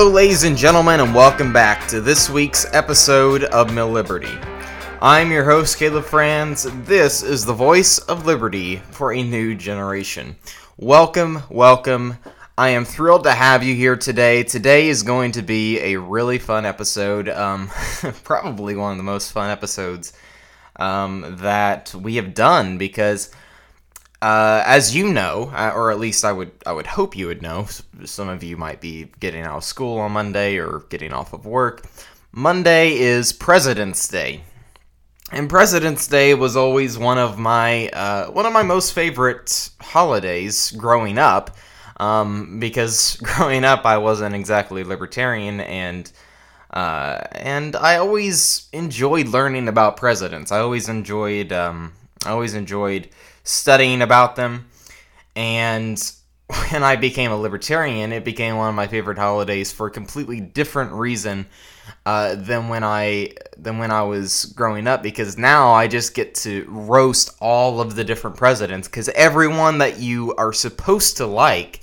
Hello, ladies and gentlemen, and welcome back to this week's episode of MilLiberty. I'm your host, Caleb Franz. This is the voice of liberty for a new generation. Welcome, welcome. I am thrilled to have you here today. Today is going to be a really fun episode, um, probably one of the most fun episodes um, that we have done because uh, as you know, uh, or at least I would, I would hope you would know. Some of you might be getting out of school on Monday or getting off of work. Monday is President's Day, and President's Day was always one of my, uh, one of my most favorite holidays growing up. Um, because growing up, I wasn't exactly libertarian, and uh, and I always enjoyed learning about presidents. I always enjoyed, um, I always enjoyed studying about them. And when I became a libertarian, it became one of my favorite holidays for a completely different reason uh, than when I than when I was growing up. Because now I just get to roast all of the different presidents. Because everyone that you are supposed to like.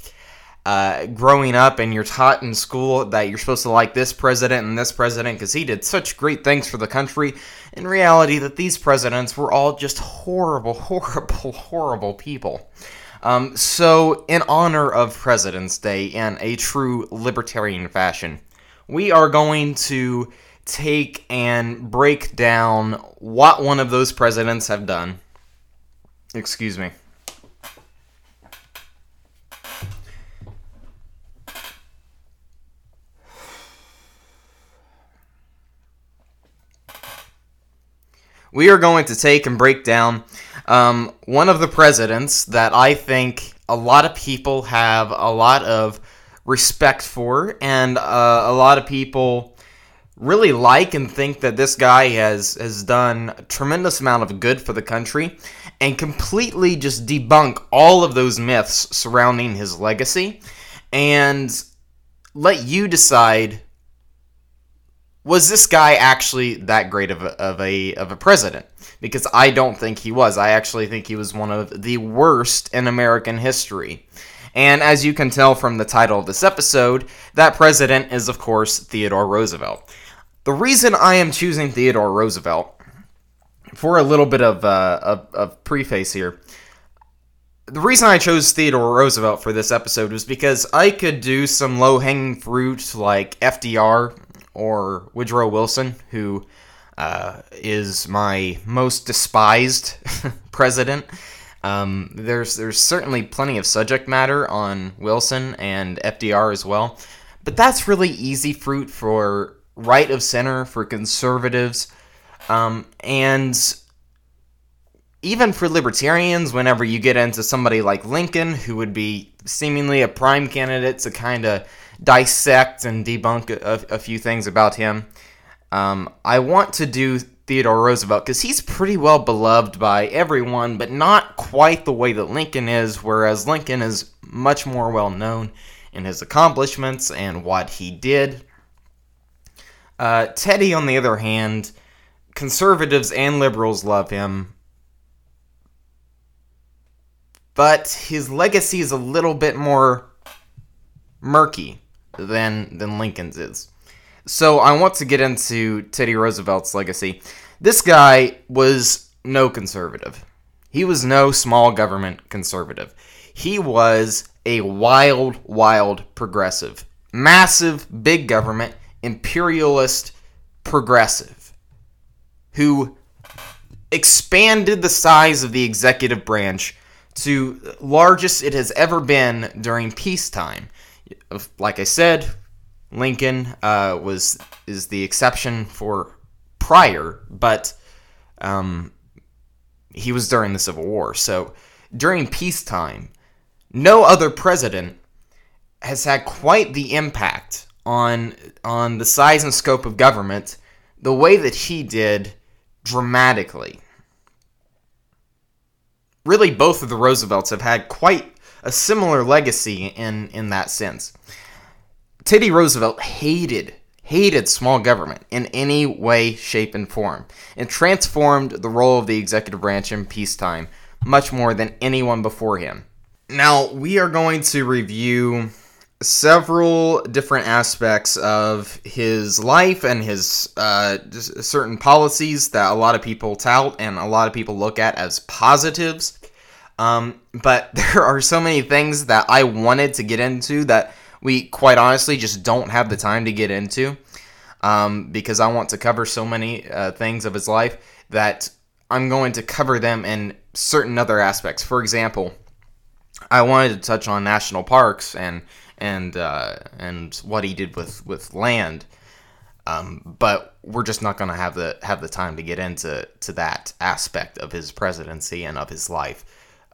Uh, growing up and you're taught in school that you're supposed to like this president and this president because he did such great things for the country in reality that these presidents were all just horrible, horrible, horrible people. Um, so, in honor of President's Day in a true libertarian fashion, we are going to take and break down what one of those presidents have done. Excuse me. We are going to take and break down um, one of the presidents that I think a lot of people have a lot of respect for, and uh, a lot of people really like and think that this guy has has done a tremendous amount of good for the country, and completely just debunk all of those myths surrounding his legacy, and let you decide was this guy actually that great of a, of a of a president? Because I don't think he was. I actually think he was one of the worst in American history. And as you can tell from the title of this episode, that president is of course Theodore Roosevelt. The reason I am choosing Theodore Roosevelt for a little bit of uh, of, of preface here. The reason I chose Theodore Roosevelt for this episode was because I could do some low hanging fruit like FDR or Woodrow Wilson, who uh, is my most despised president. Um, there's there's certainly plenty of subject matter on Wilson and FDR as well, but that's really easy fruit for right of center for conservatives, um, and even for libertarians. Whenever you get into somebody like Lincoln, who would be seemingly a prime candidate to kind of dissect and debunk a, a few things about him. Um, I want to do Theodore Roosevelt because he's pretty well beloved by everyone, but not quite the way that Lincoln is, whereas Lincoln is much more well known in his accomplishments and what he did. Uh, Teddy, on the other hand, conservatives and liberals love him, but his legacy is a little bit more murky than than Lincoln's is. So I want to get into Teddy Roosevelt's legacy. This guy was no conservative. He was no small government conservative. He was a wild, wild progressive. Massive, big government, imperialist progressive who expanded the size of the executive branch to largest it has ever been during peacetime like I said, Lincoln uh, was is the exception for prior, but um, he was during the Civil War. So during peacetime, no other president has had quite the impact on on the size and scope of government the way that he did dramatically. Really, both of the Roosevelts have had quite a similar legacy in, in that sense. Teddy Roosevelt hated hated small government in any way, shape, and form, and transformed the role of the executive branch in peacetime much more than anyone before him. Now, we are going to review several different aspects of his life and his uh, certain policies that a lot of people tout and a lot of people look at as positives. Um, but there are so many things that I wanted to get into that we quite honestly just don't have the time to get into um, because I want to cover so many uh, things of his life that I'm going to cover them in certain other aspects. For example, I wanted to touch on national parks and and uh, and what he did with with land. Um, but we're just not going to have the have the time to get into to that aspect of his presidency and of his life.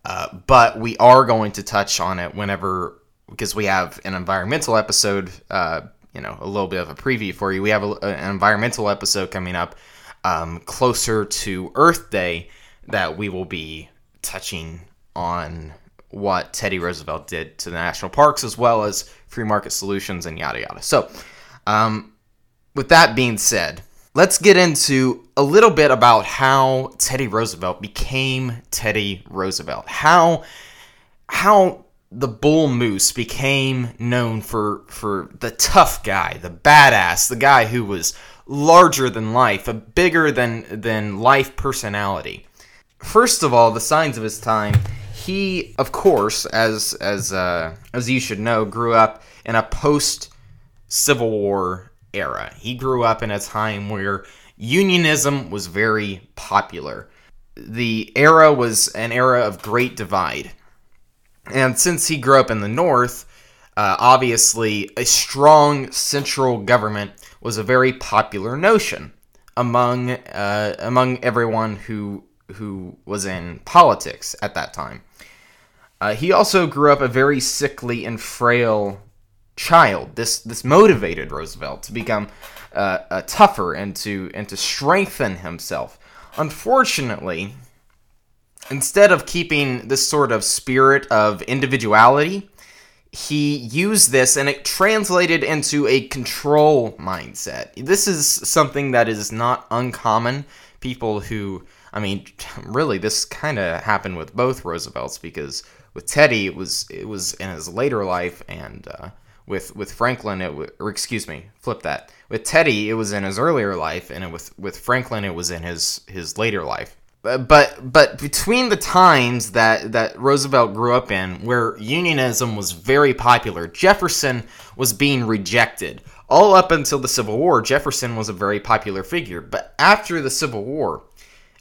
Uh, but we are going to touch on it whenever because we have an environmental episode. Uh, you know, a little bit of a preview for you. We have a, an environmental episode coming up um, closer to Earth Day that we will be touching on what Teddy Roosevelt did to the national parks as well as free market solutions and yada yada. So, um, with that being said, let's get into a little bit about how Teddy Roosevelt became Teddy Roosevelt. How how the bull moose became known for for the tough guy, the badass, the guy who was larger than life, a bigger than than life personality. First of all, the signs of his time he, of course, as as uh, as you should know, grew up in a post Civil War era. He grew up in a time where unionism was very popular. The era was an era of great divide. And since he grew up in the North, uh, obviously a strong central government was a very popular notion among uh, among everyone who who was in politics at that time. Uh, he also grew up a very sickly and frail child. This this motivated Roosevelt to become uh, uh, tougher and to and to strengthen himself. Unfortunately, instead of keeping this sort of spirit of individuality, he used this and it translated into a control mindset. This is something that is not uncommon. People who, I mean, really, this kind of happened with both Roosevelts because with Teddy, it was it was in his later life, and uh, with with Franklin, it w- or excuse me, flip that. With Teddy, it was in his earlier life, and with with Franklin, it was in his his later life. Uh, but but between the times that that Roosevelt grew up in, where unionism was very popular, Jefferson was being rejected. All up until the Civil War, Jefferson was a very popular figure. But after the Civil War,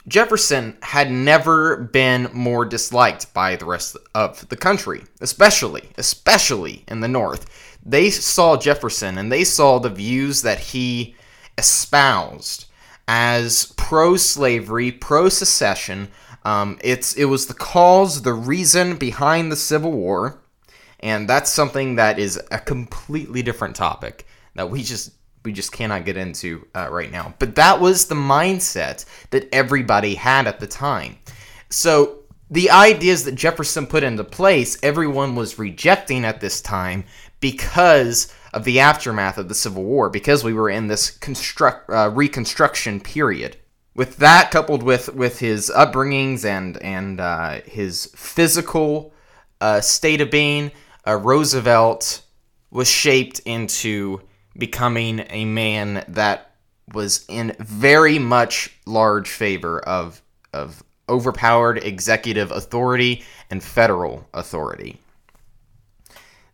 Jefferson had never been more disliked by the rest of the country, especially, especially in the North. They saw Jefferson and they saw the views that he espoused as pro-slavery, pro-secession. Um, it's it was the cause, the reason behind the Civil War, and that's something that is a completely different topic that we just we just cannot get into uh, right now. But that was the mindset that everybody had at the time. So the ideas that Jefferson put into place, everyone was rejecting at this time because of the aftermath of the Civil War, because we were in this construct, uh, reconstruction period. With that, coupled with, with his upbringings and and uh, his physical uh, state of being, uh, Roosevelt was shaped into becoming a man that was in very much large favor of of overpowered executive authority and federal authority.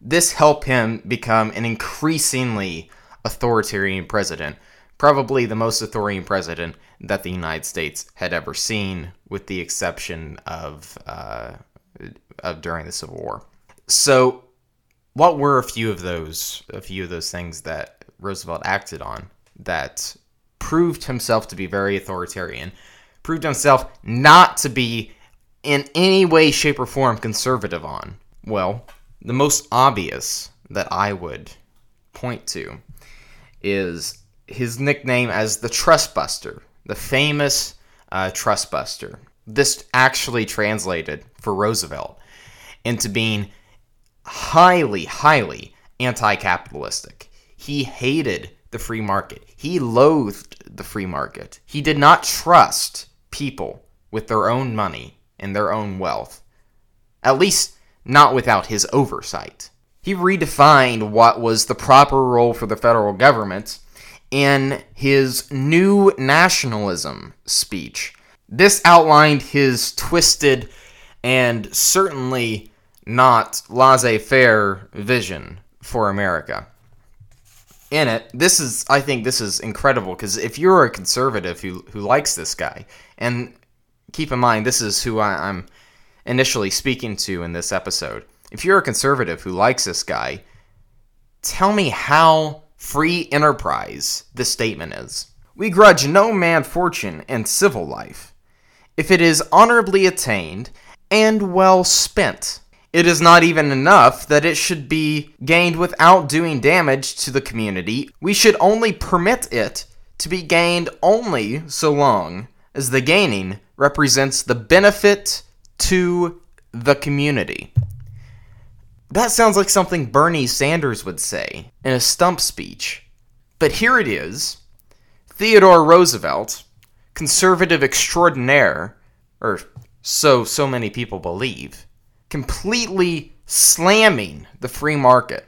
This helped him become an increasingly authoritarian president, probably the most authoritarian president that the United States had ever seen, with the exception of uh, of during the Civil War. So what were a few of those a few of those things that Roosevelt acted on that proved himself to be very authoritarian, proved himself not to be in any way, shape, or form conservative on? Well, the most obvious that I would point to is his nickname as the Trustbuster, the famous uh, Trustbuster. This actually translated for Roosevelt into being highly, highly anti capitalistic. He hated the free market. He loathed the free market. He did not trust people with their own money and their own wealth, at least not without his oversight. he redefined what was the proper role for the federal government in his new nationalism speech. This outlined his twisted and certainly not laissez faire vision for America. In it, this is, I think, this is incredible because if you're a conservative who, who likes this guy, and keep in mind, this is who I, I'm initially speaking to in this episode. If you're a conservative who likes this guy, tell me how free enterprise this statement is. We grudge no man fortune and civil life, if it is honorably attained and well spent. It is not even enough that it should be gained without doing damage to the community. We should only permit it to be gained only so long as the gaining represents the benefit to the community. That sounds like something Bernie Sanders would say in a stump speech. But here it is Theodore Roosevelt, conservative extraordinaire, or so so many people believe, completely slamming the free market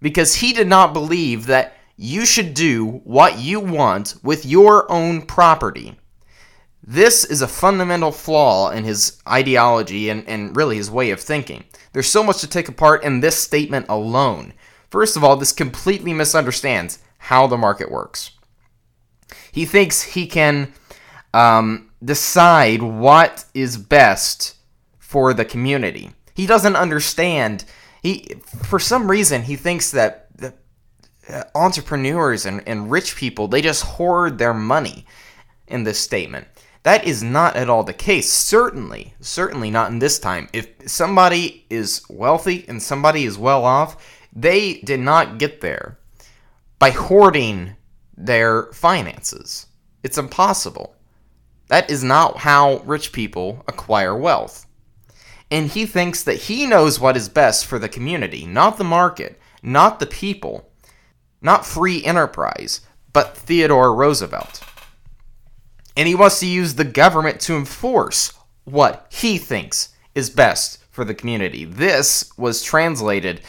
because he did not believe that you should do what you want with your own property. This is a fundamental flaw in his ideology and, and really his way of thinking. There's so much to take apart in this statement alone. First of all, this completely misunderstands how the market works. He thinks he can um, decide what is best for the community. He doesn't understand. He, for some reason, he thinks that the uh, entrepreneurs and, and rich people they just hoard their money in this statement. That is not at all the case. Certainly, certainly not in this time. If somebody is wealthy and somebody is well off, they did not get there by hoarding their finances. It's impossible. That is not how rich people acquire wealth. And he thinks that he knows what is best for the community, not the market, not the people, not free enterprise, but Theodore Roosevelt and he wants to use the government to enforce what he thinks is best for the community. This was translated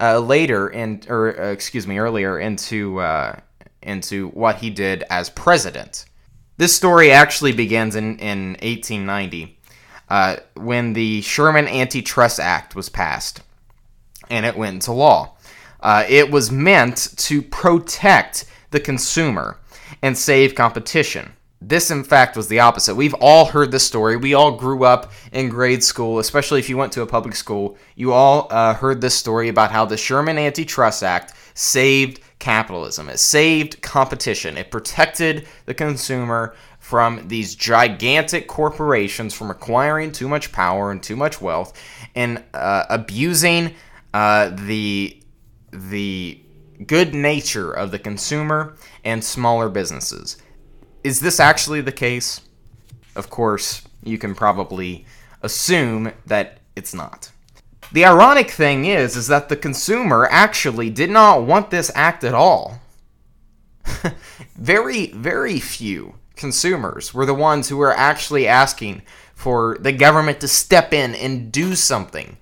uh, later, in, or uh, excuse me, earlier into uh, into what he did as president. This story actually begins in, in 1890 uh, when the Sherman Antitrust Act was passed and it went into law. Uh, it was meant to protect the consumer and save competition. This, in fact, was the opposite. We've all heard this story. We all grew up in grade school, especially if you went to a public school. You all uh, heard this story about how the Sherman Antitrust Act saved capitalism. It saved competition. It protected the consumer from these gigantic corporations from acquiring too much power and too much wealth and uh, abusing uh, the the good nature of the consumer and smaller businesses. Is this actually the case? Of course, you can probably assume that it's not. The ironic thing is is that the consumer actually did not want this act at all. very very few consumers were the ones who were actually asking for the government to step in and do something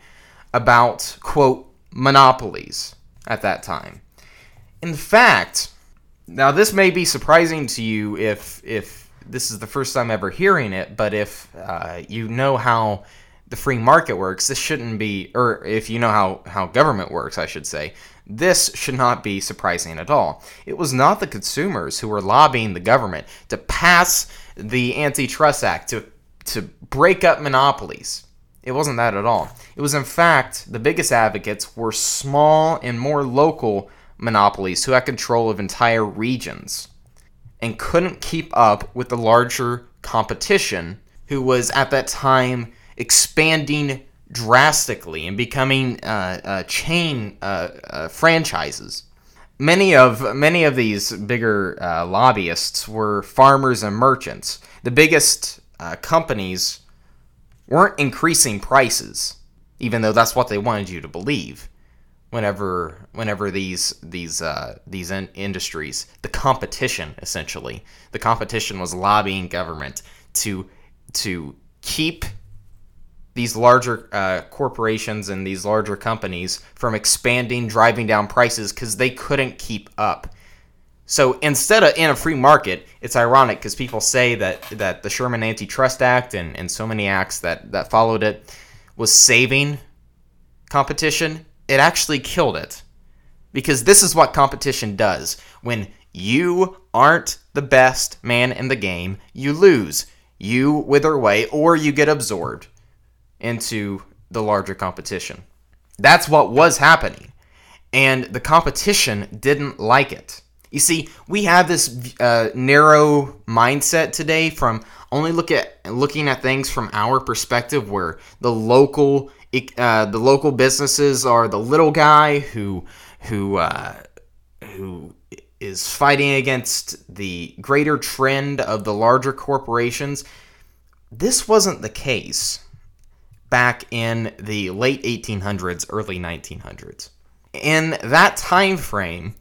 about quote monopolies at that time. In fact, now, this may be surprising to you if if this is the first time ever hearing it, but if uh, you know how the free market works, this shouldn't be, or if you know how, how government works, I should say, this should not be surprising at all. It was not the consumers who were lobbying the government to pass the Antitrust Act to, to break up monopolies. It wasn't that at all. It was, in fact, the biggest advocates were small and more local monopolies who had control of entire regions and couldn't keep up with the larger competition who was at that time expanding drastically and becoming uh, uh, chain uh, uh franchises. Many of many of these bigger uh, lobbyists were farmers and merchants. The biggest uh, companies weren't increasing prices, even though that's what they wanted you to believe whenever whenever these these uh, these in- industries the competition essentially the competition was lobbying government to to keep these larger uh, corporations and these larger companies from expanding, driving down prices because they couldn't keep up. So instead of in a free market, it's ironic because people say that, that the Sherman Antitrust Act and, and so many acts that, that followed it was saving competition. It actually killed it. Because this is what competition does. When you aren't the best man in the game, you lose. You wither away or you get absorbed into the larger competition. That's what was happening. And the competition didn't like it. You see, we have this uh, narrow mindset today from only look at looking at things from our perspective, where the local uh, the local businesses are the little guy who who uh, who is fighting against the greater trend of the larger corporations. This wasn't the case back in the late 1800s, early 1900s. In that time frame,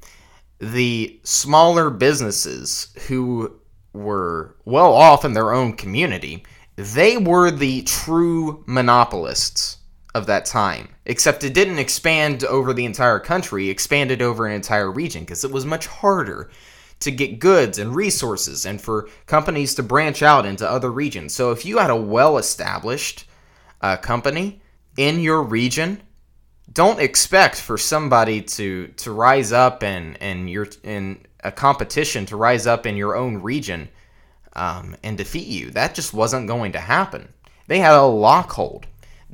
the smaller businesses who were well off in their own community, they were the true monopolists of that time. Except it didn't expand over the entire country, expanded over an entire region because it was much harder to get goods and resources and for companies to branch out into other regions. So if you had a well established uh, company in your region, don't expect for somebody to to rise up and and your in a competition to rise up in your own region um, and defeat you. That just wasn't going to happen. They had a lockhold.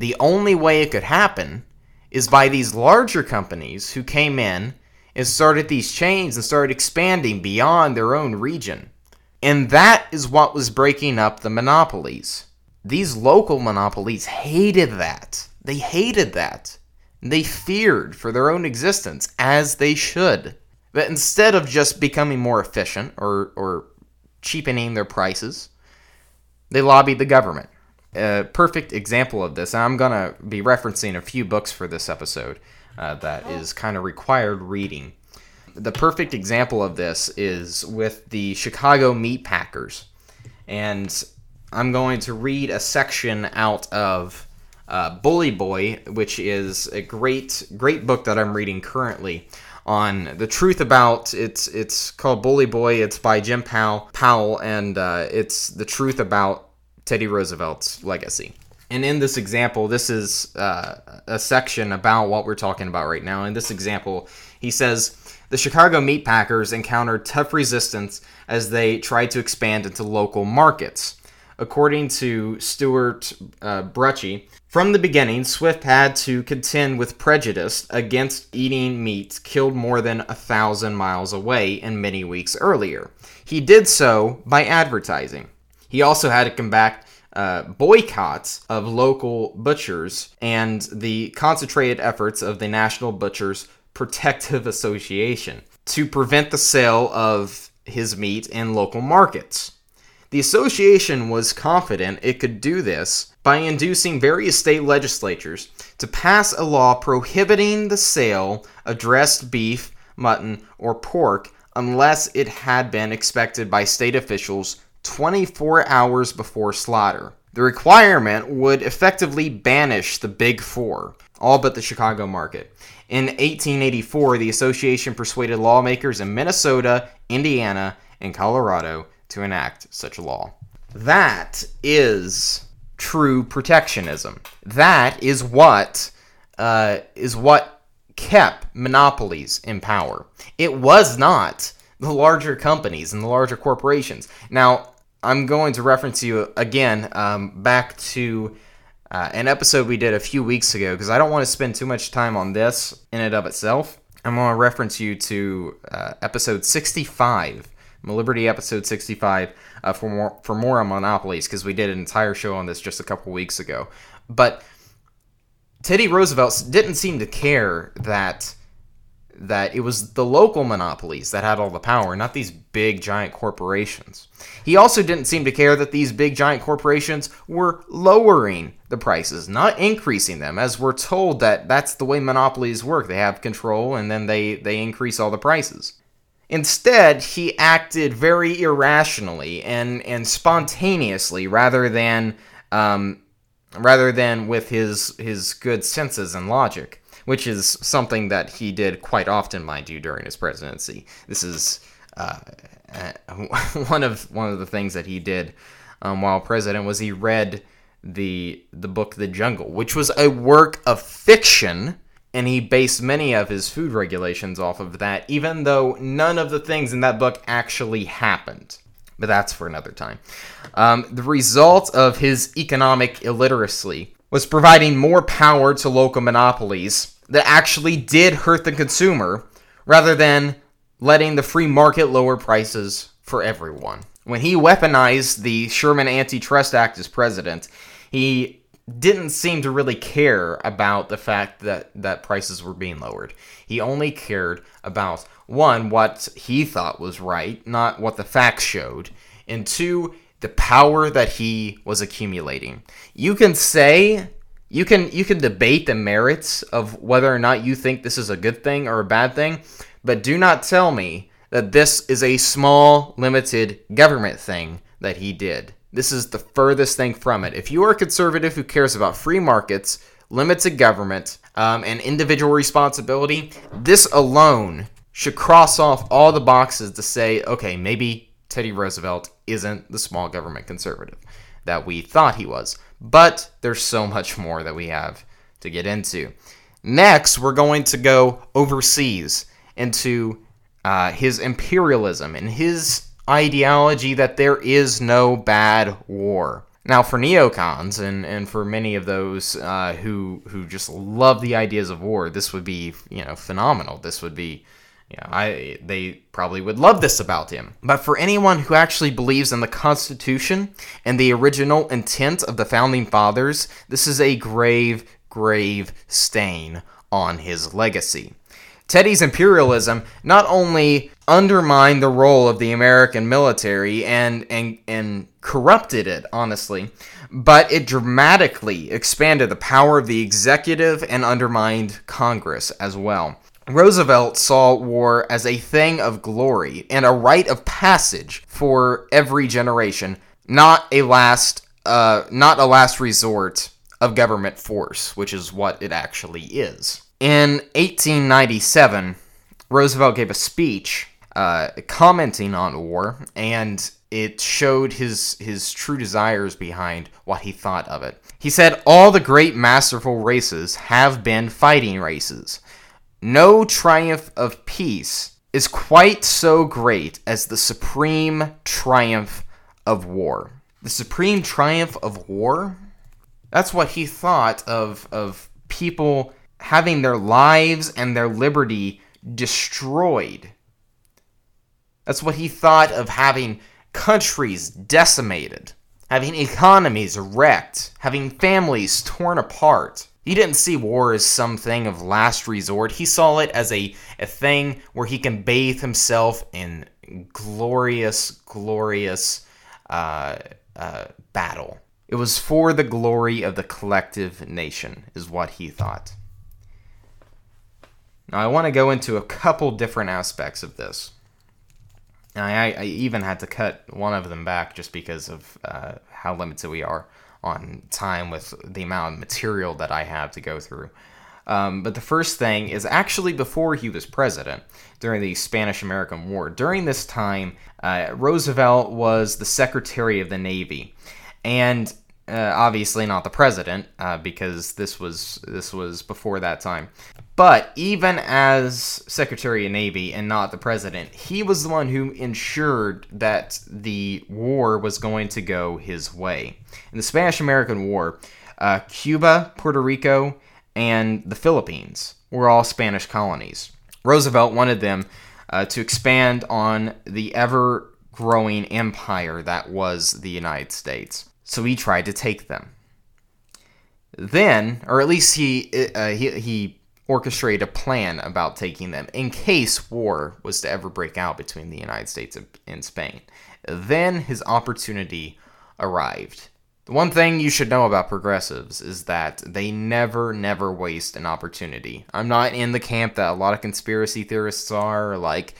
The only way it could happen is by these larger companies who came in and started these chains and started expanding beyond their own region. And that is what was breaking up the monopolies. These local monopolies hated that. They hated that. They feared for their own existence, as they should. But instead of just becoming more efficient or, or cheapening their prices, they lobbied the government. A perfect example of this, I'm going to be referencing a few books for this episode uh, that is kind of required reading. The perfect example of this is with the Chicago Meat Packers. And I'm going to read a section out of uh, Bully Boy, which is a great, great book that I'm reading currently on the truth about it's it's called Bully Boy. It's by Jim Powell, Powell, and uh, it's the truth about Teddy Roosevelt's legacy. And in this example, this is uh, a section about what we're talking about right now. In this example, he says the Chicago meat packers encountered tough resistance as they tried to expand into local markets. According to Stuart uh, from the beginning, Swift had to contend with prejudice against eating meat killed more than a thousand miles away and many weeks earlier. He did so by advertising. He also had to combat uh, boycotts of local butchers and the concentrated efforts of the National Butchers Protective Association to prevent the sale of his meat in local markets. The association was confident it could do this by inducing various state legislatures to pass a law prohibiting the sale of dressed beef, mutton, or pork unless it had been expected by state officials 24 hours before slaughter. The requirement would effectively banish the Big Four, all but the Chicago market. In 1884, the association persuaded lawmakers in Minnesota, Indiana, and Colorado to enact such a law. That is true protectionism. That is what uh, is what kept monopolies in power. It was not the larger companies and the larger corporations. Now, I'm going to reference you again um, back to uh, an episode we did a few weeks ago because I don't want to spend too much time on this in and of itself. I'm going to reference you to uh, episode 65 Liberty episode 65 uh, for more for more on monopolies because we did an entire show on this just a couple weeks ago. But Teddy Roosevelt didn't seem to care that that it was the local monopolies that had all the power, not these big giant corporations. He also didn't seem to care that these big giant corporations were lowering the prices, not increasing them, as we're told that that's the way monopolies work. They have control and then they, they increase all the prices. Instead, he acted very irrationally and, and spontaneously rather than um, rather than with his his good senses and logic, which is something that he did quite often, mind you, during his presidency. This is uh, one of one of the things that he did um, while president was he read the the book The Jungle, which was a work of fiction, and he based many of his food regulations off of that, even though none of the things in that book actually happened. But that's for another time. Um, the result of his economic illiteracy was providing more power to local monopolies that actually did hurt the consumer rather than letting the free market lower prices for everyone. When he weaponized the Sherman Antitrust Act as president, he didn't seem to really care about the fact that, that prices were being lowered. He only cared about one, what he thought was right, not what the facts showed, and two, the power that he was accumulating. You can say you can you can debate the merits of whether or not you think this is a good thing or a bad thing, but do not tell me that this is a small limited government thing that he did. This is the furthest thing from it. If you are a conservative who cares about free markets, limits of government, um, and individual responsibility, this alone should cross off all the boxes to say, okay, maybe Teddy Roosevelt isn't the small government conservative that we thought he was. But there's so much more that we have to get into. Next, we're going to go overseas into uh, his imperialism and his ideology that there is no bad war. Now, for neocons and, and for many of those uh, who who just love the ideas of war, this would be you know phenomenal. This would be, know, I they probably would love this about him. But for anyone who actually believes in the Constitution and the original intent of the founding fathers, this is a grave, grave stain on his legacy. Teddy's imperialism not only undermined the role of the American military and, and, and corrupted it, honestly, but it dramatically expanded the power of the executive and undermined Congress as well. Roosevelt saw war as a thing of glory and a rite of passage for every generation, not a last uh, not a last resort of government force, which is what it actually is. In 1897, Roosevelt gave a speech uh, commenting on war, and it showed his his true desires behind what he thought of it. He said, "All the great masterful races have been fighting races. No triumph of peace is quite so great as the supreme triumph of war." The supreme triumph of war? That's what he thought of of people having their lives and their liberty destroyed. That's what he thought of having countries decimated, having economies wrecked, having families torn apart. He didn't see war as something of last resort. He saw it as a, a thing where he can bathe himself in glorious, glorious uh, uh, battle. It was for the glory of the collective nation, is what he thought. Now, I want to go into a couple different aspects of this. I, I, even had to cut one of them back just because of uh, how limited we are on time with the amount of material that I have to go through. Um, but the first thing is actually before he was president during the Spanish American War. During this time, uh, Roosevelt was the Secretary of the Navy. And uh, obviously not the president, uh, because this was this was before that time. But even as Secretary of Navy and not the president, he was the one who ensured that the war was going to go his way. In the Spanish American War, uh, Cuba, Puerto Rico, and the Philippines were all Spanish colonies. Roosevelt wanted them uh, to expand on the ever growing empire that was the United States so he tried to take them. Then, or at least he uh, he, he orchestrated a plan about taking them in case war was to ever break out between the United States and Spain. Then his opportunity arrived. The one thing you should know about progressives is that they never, never waste an opportunity. I'm not in the camp that a lot of conspiracy theorists are, like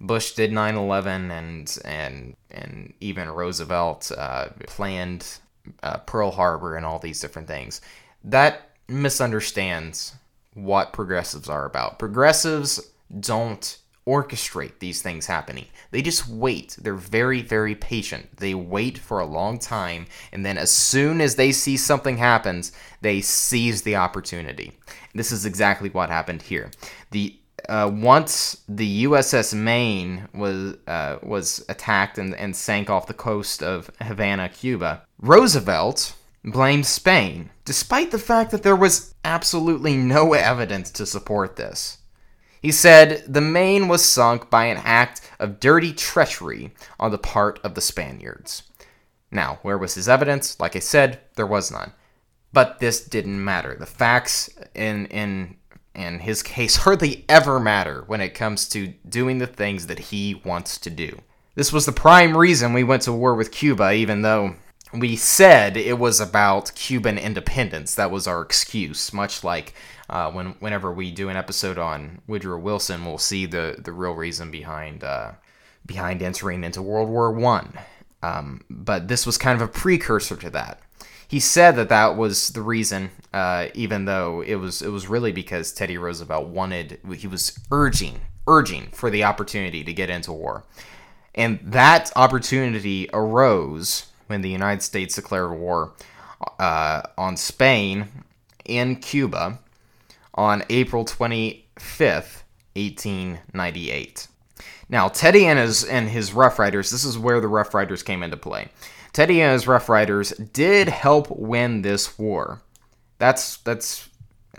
Bush did 9/11, and and and even Roosevelt uh, planned uh, Pearl Harbor and all these different things. That misunderstands what progressives are about. Progressives don't orchestrate these things happening. They just wait. They're very, very patient. They wait for a long time, and then as soon as they see something happens, they seize the opportunity. This is exactly what happened here. The uh, once the USS Maine was uh, was attacked and, and sank off the coast of Havana, Cuba, Roosevelt blamed Spain, despite the fact that there was absolutely no evidence to support this. He said the Maine was sunk by an act of dirty treachery on the part of the Spaniards. Now, where was his evidence? Like I said, there was none. But this didn't matter. The facts in in in his case hardly ever matter when it comes to doing the things that he wants to do. This was the prime reason we went to war with Cuba, even though we said it was about Cuban independence. That was our excuse, much like uh, when whenever we do an episode on Woodrow Wilson, we'll see the the real reason behind uh, behind entering into World War One. Um, but this was kind of a precursor to that. He said that that was the reason, uh, even though it was it was really because Teddy Roosevelt wanted he was urging urging for the opportunity to get into war, and that opportunity arose when the United States declared war uh, on Spain in Cuba on April 25th, 1898. Now, Teddy and his and his Rough Riders, this is where the Rough Riders came into play. Teddy and his Rough Riders did help win this war. That's that's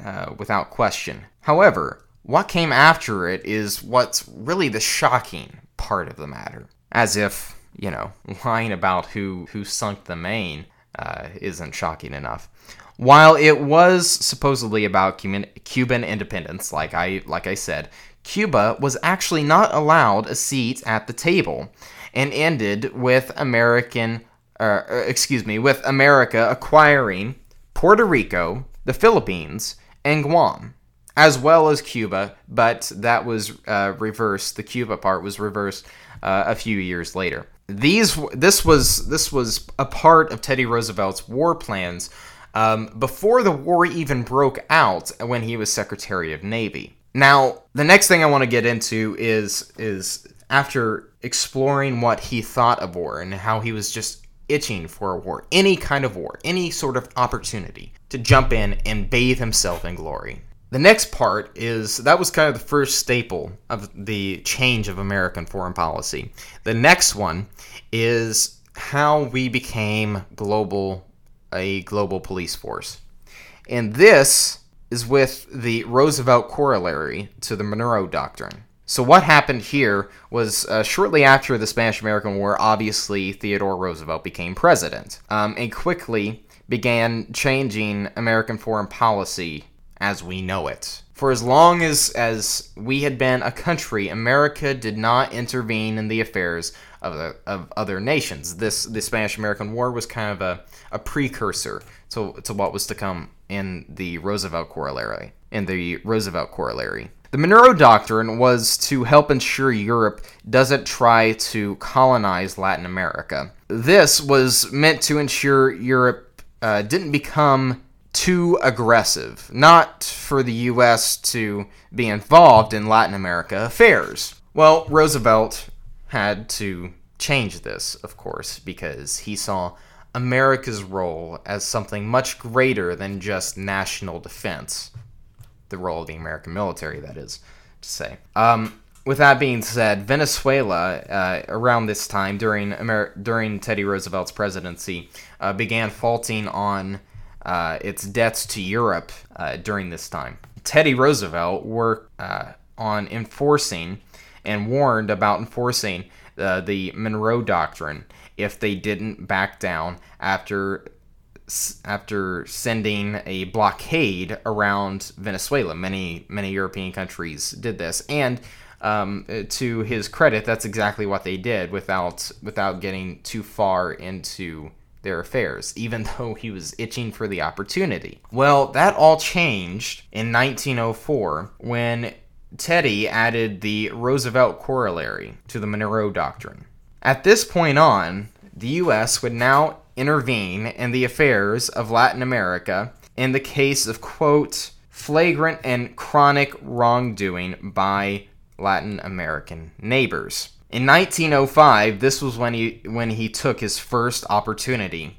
uh, without question. However, what came after it is what's really the shocking part of the matter. As if you know, lying about who who sunk the Maine uh, isn't shocking enough. While it was supposedly about Cuban, Cuban independence, like I like I said, Cuba was actually not allowed a seat at the table, and ended with American, uh, uh, excuse me, with America acquiring Puerto Rico, the Philippines, and Guam, as well as Cuba. But that was uh, reversed. The Cuba part was reversed uh, a few years later. These this was this was a part of Teddy Roosevelt's war plans um, before the war even broke out when he was Secretary of Navy. Now, the next thing I want to get into is is after exploring what he thought of war and how he was just itching for a war, any kind of war, any sort of opportunity to jump in and bathe himself in glory. The next part is that was kind of the first staple of the change of American foreign policy. The next one is how we became global a global police force. And this is with the Roosevelt corollary to the Monroe Doctrine. So, what happened here was uh, shortly after the Spanish American War, obviously, Theodore Roosevelt became president um, and quickly began changing American foreign policy as we know it. For as long as, as we had been a country, America did not intervene in the affairs of, the, of other nations. This the Spanish American War was kind of a, a precursor to, to what was to come in the Roosevelt corollary. In the Roosevelt corollary. The Monroe Doctrine was to help ensure Europe doesn't try to colonize Latin America. This was meant to ensure Europe uh, didn't become too aggressive, not for the U.S. to be involved in Latin America affairs. Well, Roosevelt had to change this, of course, because he saw America's role as something much greater than just national defense. The role of the American military, that is to say. Um, with that being said, Venezuela, uh, around this time during Amer- during Teddy Roosevelt's presidency, uh, began faulting on uh, its debts to Europe uh, during this time. Teddy Roosevelt worked uh, on enforcing and warned about enforcing uh, the Monroe Doctrine if they didn't back down after after sending a blockade around Venezuela. Many many European countries did this, and um, to his credit, that's exactly what they did without without getting too far into their affairs, even though he was itching for the opportunity. Well, that all changed in 1904 when Teddy added the Roosevelt corollary to the Monroe Doctrine. At this point on, the U.S. would now intervene in the affairs of Latin America in the case of, quote, flagrant and chronic wrongdoing by Latin American neighbors. In 1905, this was when he when he took his first opportunity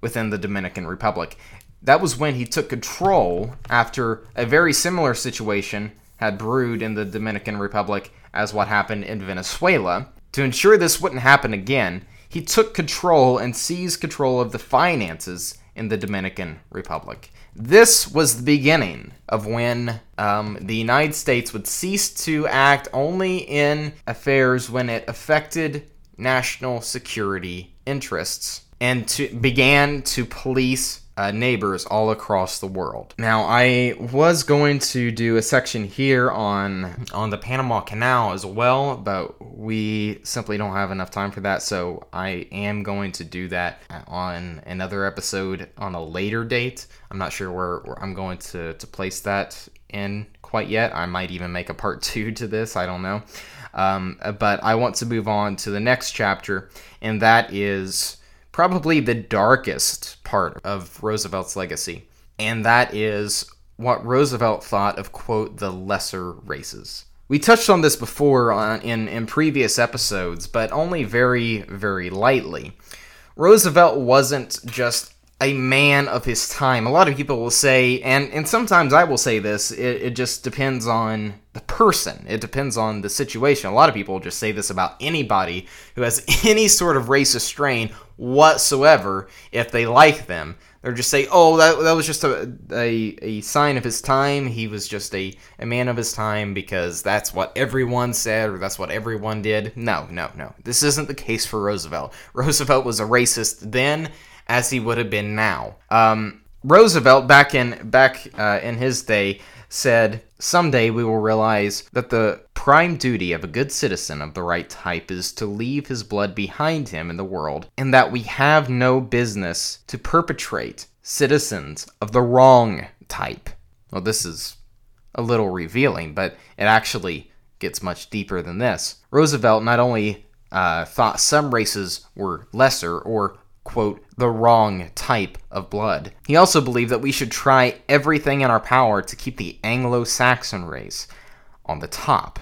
within the Dominican Republic. That was when he took control after a very similar situation had brewed in the Dominican Republic as what happened in Venezuela. To ensure this wouldn't happen again, he took control and seized control of the finances in the Dominican Republic. This was the beginning of when um, the United States would cease to act only in affairs when it affected national security interests and to, began to police uh, neighbors all across the world. Now, I was going to do a section here on on the Panama Canal as well, but we simply don't have enough time for that. So I am going to do that on another episode on a later date. I'm not sure where, where I'm going to to place that in quite yet. I might even make a part two to this. I don't know. Um, but I want to move on to the next chapter, and that is probably the darkest part of Roosevelt's legacy, and that is what Roosevelt thought of, quote, the lesser races. We touched on this before on, in, in previous episodes, but only very, very lightly. Roosevelt wasn't just a man of his time. A lot of people will say, and, and sometimes I will say this, it, it just depends on the person. It depends on the situation. A lot of people just say this about anybody who has any sort of racist strain whatsoever if they like them. They're just say, oh, that, that was just a, a, a sign of his time. He was just a, a man of his time because that's what everyone said or that's what everyone did. No, no, no. This isn't the case for Roosevelt. Roosevelt was a racist then as he would have been now. Um, Roosevelt, back in back uh, in his day, said, "Someday we will realize that the prime duty of a good citizen of the right type is to leave his blood behind him in the world, and that we have no business to perpetrate citizens of the wrong type." Well, this is a little revealing, but it actually gets much deeper than this. Roosevelt not only uh, thought some races were lesser or quote, the wrong type of blood. He also believed that we should try everything in our power to keep the Anglo Saxon race on the top.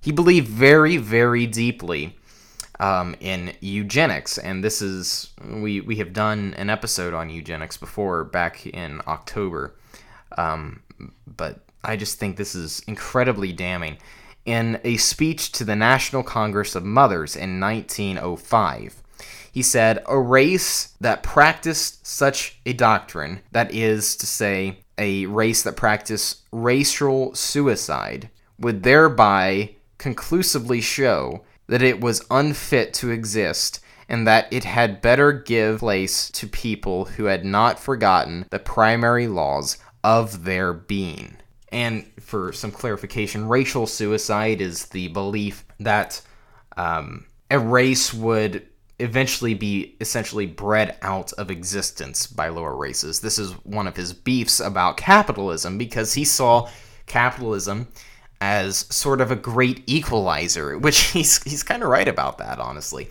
He believed very, very deeply um, in eugenics, and this is we we have done an episode on eugenics before back in October, um, but I just think this is incredibly damning. In a speech to the National Congress of Mothers in 1905, he said, A race that practiced such a doctrine, that is to say, a race that practiced racial suicide, would thereby conclusively show that it was unfit to exist and that it had better give place to people who had not forgotten the primary laws of their being. And for some clarification, racial suicide is the belief that um, a race would eventually be essentially bred out of existence by lower races. This is one of his beefs about capitalism because he saw capitalism as sort of a great equalizer, which he's he's kind of right about that, honestly.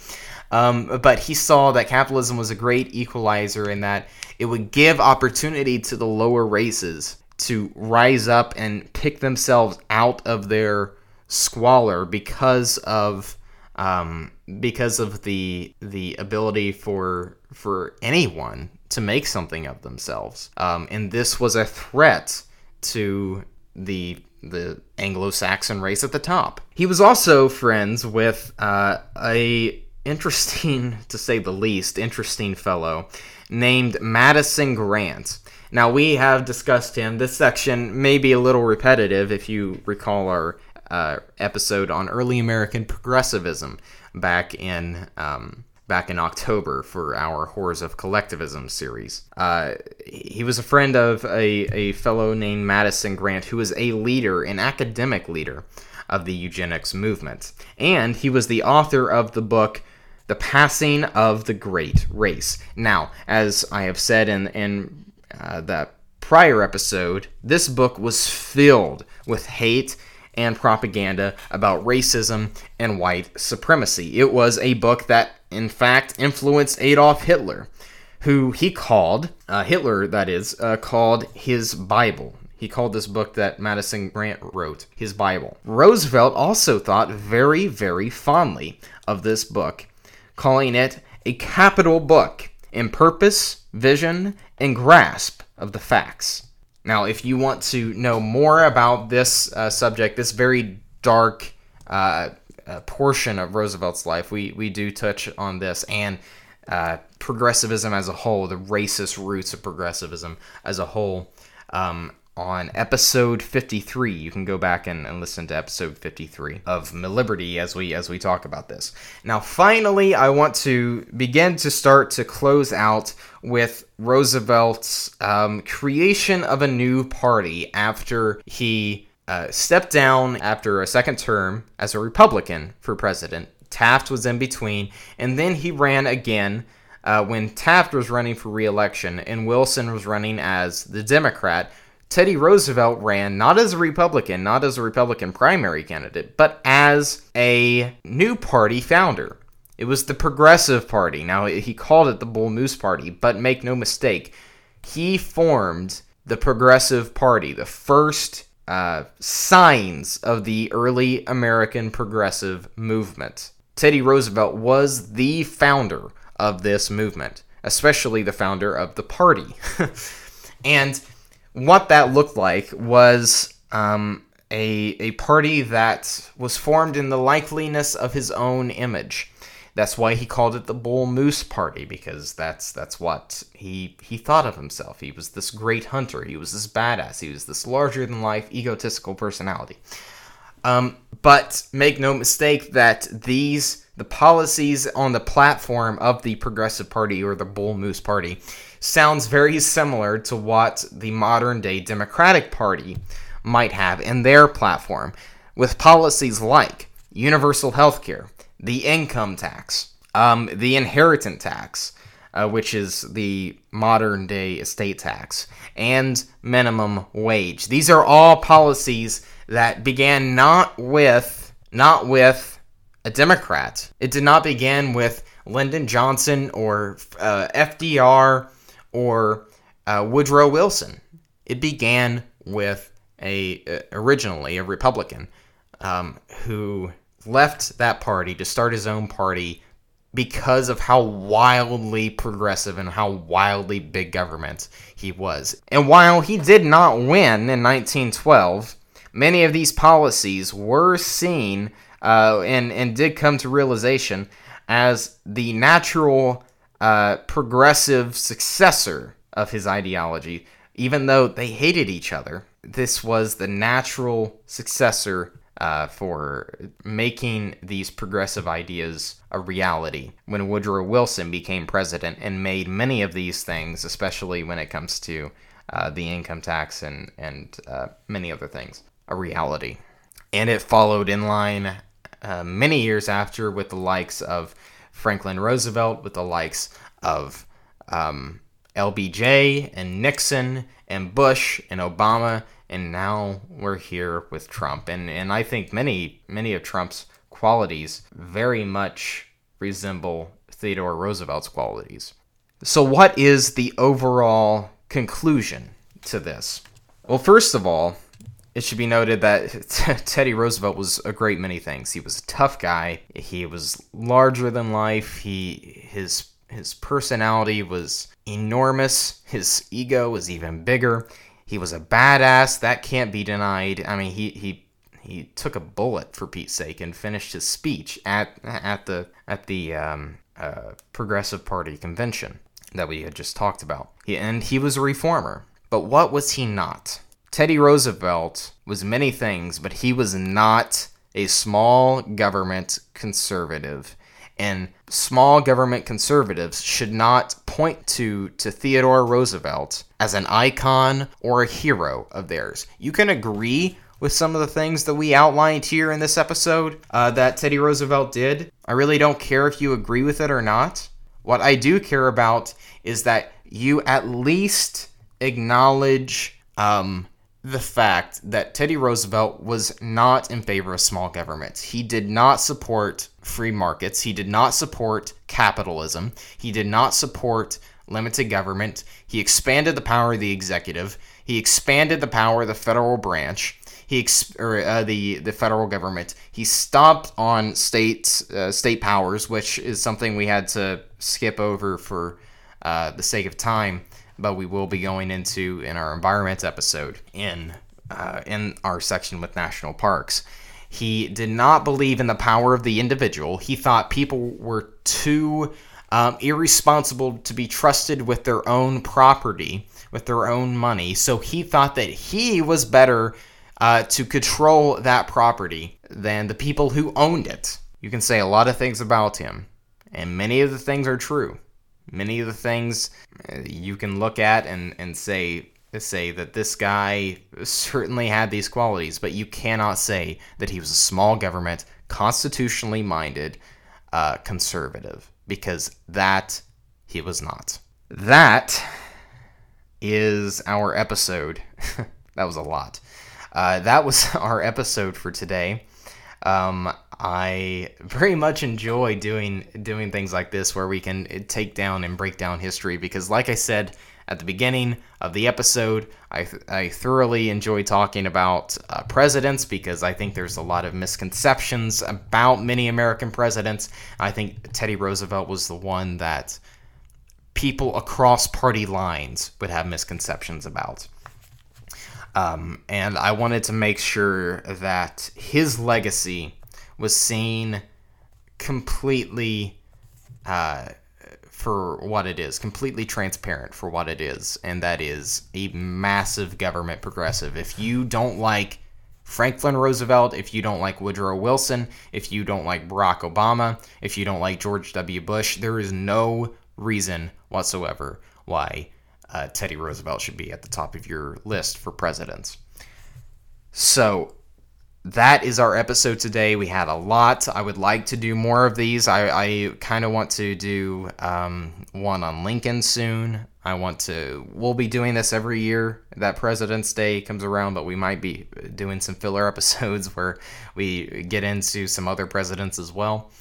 Um, but he saw that capitalism was a great equalizer in that it would give opportunity to the lower races to rise up and pick themselves out of their squalor because of um, because of the the ability for for anyone to make something of themselves. Um, and this was a threat to the the Anglo-Saxon race at the top. He was also friends with uh, a interesting, to say the least, interesting fellow named Madison Grant. Now we have discussed him. This section may be a little repetitive if you recall our uh, episode on early American progressivism back in um, back in October for our Horrors of Collectivism series. Uh, he was a friend of a, a fellow named Madison Grant, who was a leader, an academic leader of the eugenics movement. And he was the author of the book The Passing of the Great Race. Now, as I have said in, in uh, that prior episode, this book was filled with hate and propaganda about racism and white supremacy. It was a book that in fact, influenced Adolf Hitler, who he called, uh, Hitler, that is, uh, called his Bible. He called this book that Madison Grant wrote his Bible. Roosevelt also thought very, very fondly of this book, calling it a capital book in purpose, vision, and grasp of the facts. Now, if you want to know more about this uh, subject, this very dark uh, uh, portion of Roosevelt's life, we, we do touch on this and uh, progressivism as a whole, the racist roots of progressivism as a whole. Um, on episode 53 you can go back and, and, listen to episode 53 of Liberty as we as we talk about this. Now finally i want to begin to start to close out with roosevelt's um, creation of a new party after he uh, stepped down after a second term as a republican for president. Taft was in between and then he ran again uh, when Taft was running for re-election and Wilson was running as the Democrat, Teddy Roosevelt ran not as a Republican, not as a Republican primary candidate, but as a new party founder. It was the Progressive Party. Now, he called it the Bull Moose Party, but make no mistake, he formed the Progressive Party, the first uh, signs of the early American progressive movement. Teddy Roosevelt was the founder of this movement, especially the founder of the party. and what that looked like was um, a, a party that was formed in the likeliness of his own image. That's why he called it the Bull Moose Party because that's that's what he he thought of himself. He was this great hunter. He was this badass. He was this larger than life egotistical personality. Um, but make no mistake that these the policies on the platform of the Progressive Party or the Bull Moose Party sounds very similar to what the modern day Democratic Party might have in their platform, with policies like universal health care, the income tax, um, the inheritance tax, uh, which is the modern day estate tax, and minimum wage. These are all policies that began not with not with a Democrat. It did not begin with Lyndon Johnson or uh, FDR or uh, Woodrow Wilson. It began with a uh, originally a Republican um, who left that party to start his own party because of how wildly progressive and how wildly big government he was. And while he did not win in 1912, many of these policies were seen uh, and and did come to realization as the natural uh, progressive successor of his ideology. Even though they hated each other, this was the natural successor uh, for making these progressive ideas a reality when Woodrow Wilson became president and made many of these things, especially when it comes to uh, the income tax and, and uh, many other things, a reality. And it followed in line uh, many years after with the likes of Franklin Roosevelt, with the likes of um, LBJ and Nixon and Bush and Obama, and now we're here with Trump. And and I think many many of Trump's qualities very much resemble Theodore Roosevelt's qualities. So what is the overall conclusion to this? Well, first of all, it should be noted that Teddy Roosevelt was a great many things. He was a tough guy. He was larger than life. He his his personality was enormous. His ego was even bigger. He was a badass. That can't be denied. I mean, he he he took a bullet for Pete's sake and finished his speech at at the at the um, uh, Progressive Party convention that we had just talked about. He, and he was a reformer. But what was he not? Teddy Roosevelt was many things, but he was not a small government conservative. And small government conservatives should not point to, to Theodore Roosevelt as an icon or a hero of theirs. You can agree with some of the things that we outlined here in this episode uh, that Teddy Roosevelt did. I really don't care if you agree with it or not. What I do care about is that you at least acknowledge um, the fact that Teddy Roosevelt was not in favor of small government. He did not support free markets. He did not support capitalism. He did not support limited government. He expanded the power of the executive. He expanded the power of the federal branch. He or uh, the the federal government. He stopped on states uh, state powers, which is something we had to skip over for uh, the sake of time, but we will be going into in our environment episode in uh, in our section with national parks. He did not believe in the power of the individual. He thought people were too um, irresponsible to be trusted with their own property, with their own money. So he thought that he was better uh, to control that property than the people who owned it. You can say a lot of things about him, and many of the things are true. Many of the things uh, you can look at and, and say say that this guy certainly had these qualities, but you cannot say that he was a small government, constitutionally minded, uh, conservative, because that he was not. That is our episode. that was a lot. Uh, that was our episode for today. Um, I very much enjoy doing doing things like this where we can take down and break down history because, like I said at the beginning of the episode, I, I thoroughly enjoy talking about uh, presidents because I think there's a lot of misconceptions about many American presidents. I think Teddy Roosevelt was the one that people across party lines would have misconceptions about. Um, and I wanted to make sure that his legacy was seen completely uh, for what it is, completely transparent for what it is, and that is a massive government progressive. If you don't like Franklin Roosevelt, if you don't like Woodrow Wilson, if you don't like Barack Obama, if you don't like George W. Bush, there is no reason whatsoever why uh, Teddy Roosevelt should be at the top of your list for presidents. So that is our episode today. We had a lot. I would like to do more of these. I, I kind of want to do um, one on Lincoln soon. I want to. We'll be doing this every year that President's Day comes around, but we might be doing some filler episodes where we get into some other presidents as well.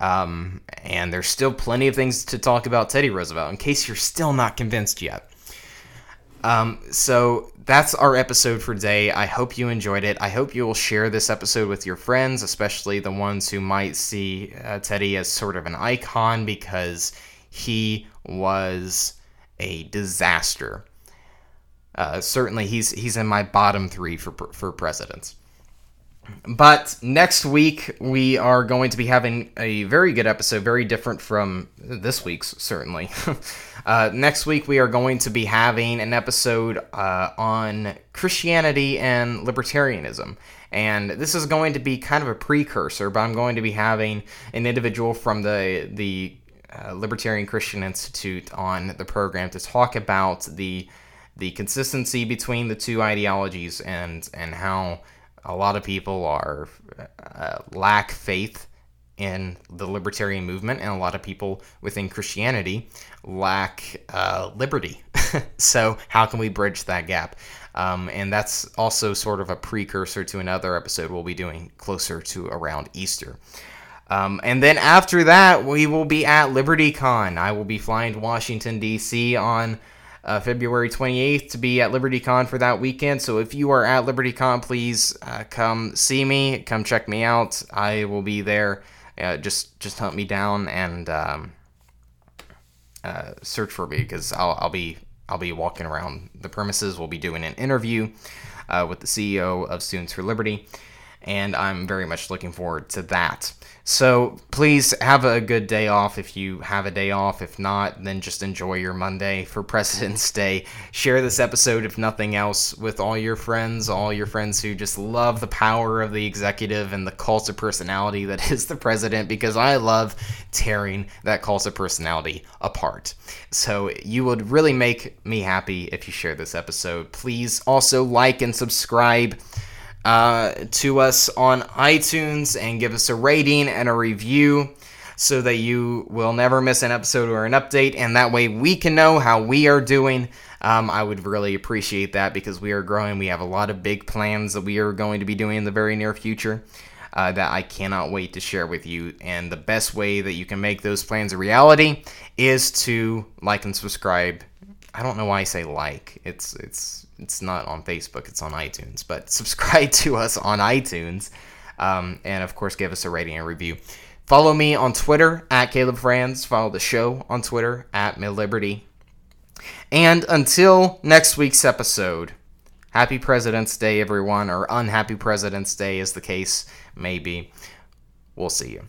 Um, and there's still plenty of things to talk about Teddy Roosevelt in case you're still not convinced yet. Um, so that's our episode for today. I hope you enjoyed it. I hope you will share this episode with your friends, especially the ones who might see uh, Teddy as sort of an icon because he was a disaster. Uh, certainly, he's he's in my bottom three for for presidents. But next week, we are going to be having a very good episode, very different from this week's, certainly. uh, next week, we are going to be having an episode uh, on Christianity and libertarianism. And this is going to be kind of a precursor, but I'm going to be having an individual from the, the uh, Libertarian Christian Institute on the program to talk about the, the consistency between the two ideologies and, and how a lot of people are uh, lack faith in the libertarian movement, and a lot of people within Christianity lack uh, liberty. so, how can we bridge that gap? Um, and that's also sort of a precursor to another episode we'll be doing closer to around Easter. Um, and then after that, we will be at LibertyCon. I will be flying to Washington, D.C. on uh, February 28th to be at LibertyCon for that weekend. So if you are at LibertyCon, please uh, come see me, come check me out. I will be there. Uh, just just hunt me down and um, uh, search for me because I'll, I'll be I'll be walking around the premises. We'll be doing an interview uh, with the CEO of Students for Liberty, and I'm very much looking forward to that. So please have a good day off if you have a day off. If not, then just enjoy your Monday for President's Day. Share this episode, if nothing else, with all your friends, all your friends who just love the power of the executive and the cult of personality that is the president, because I love tearing that cult of personality apart. So you would really make me happy if you share this episode. Please also like and subscribe uh, to us on iTunes and give us a rating and a review so that you will never miss an episode or an update, and that way we can know how we are doing. Um, I would really appreciate that because we are growing. We have a lot of big plans that we are going to be doing in the very near future. Uh, that I cannot wait to share with you. And the best way that you can make those plans a reality is to like and subscribe. I don't know why I say like. It's it's it's not on Facebook. It's on iTunes. But subscribe to us on iTunes, um, and of course give us a rating and review. Follow me on Twitter at Caleb Franz. Follow the show on Twitter at MilLiberty. And until next week's episode, happy President's Day, everyone, or unhappy President's Day, as the case may be. We'll see you.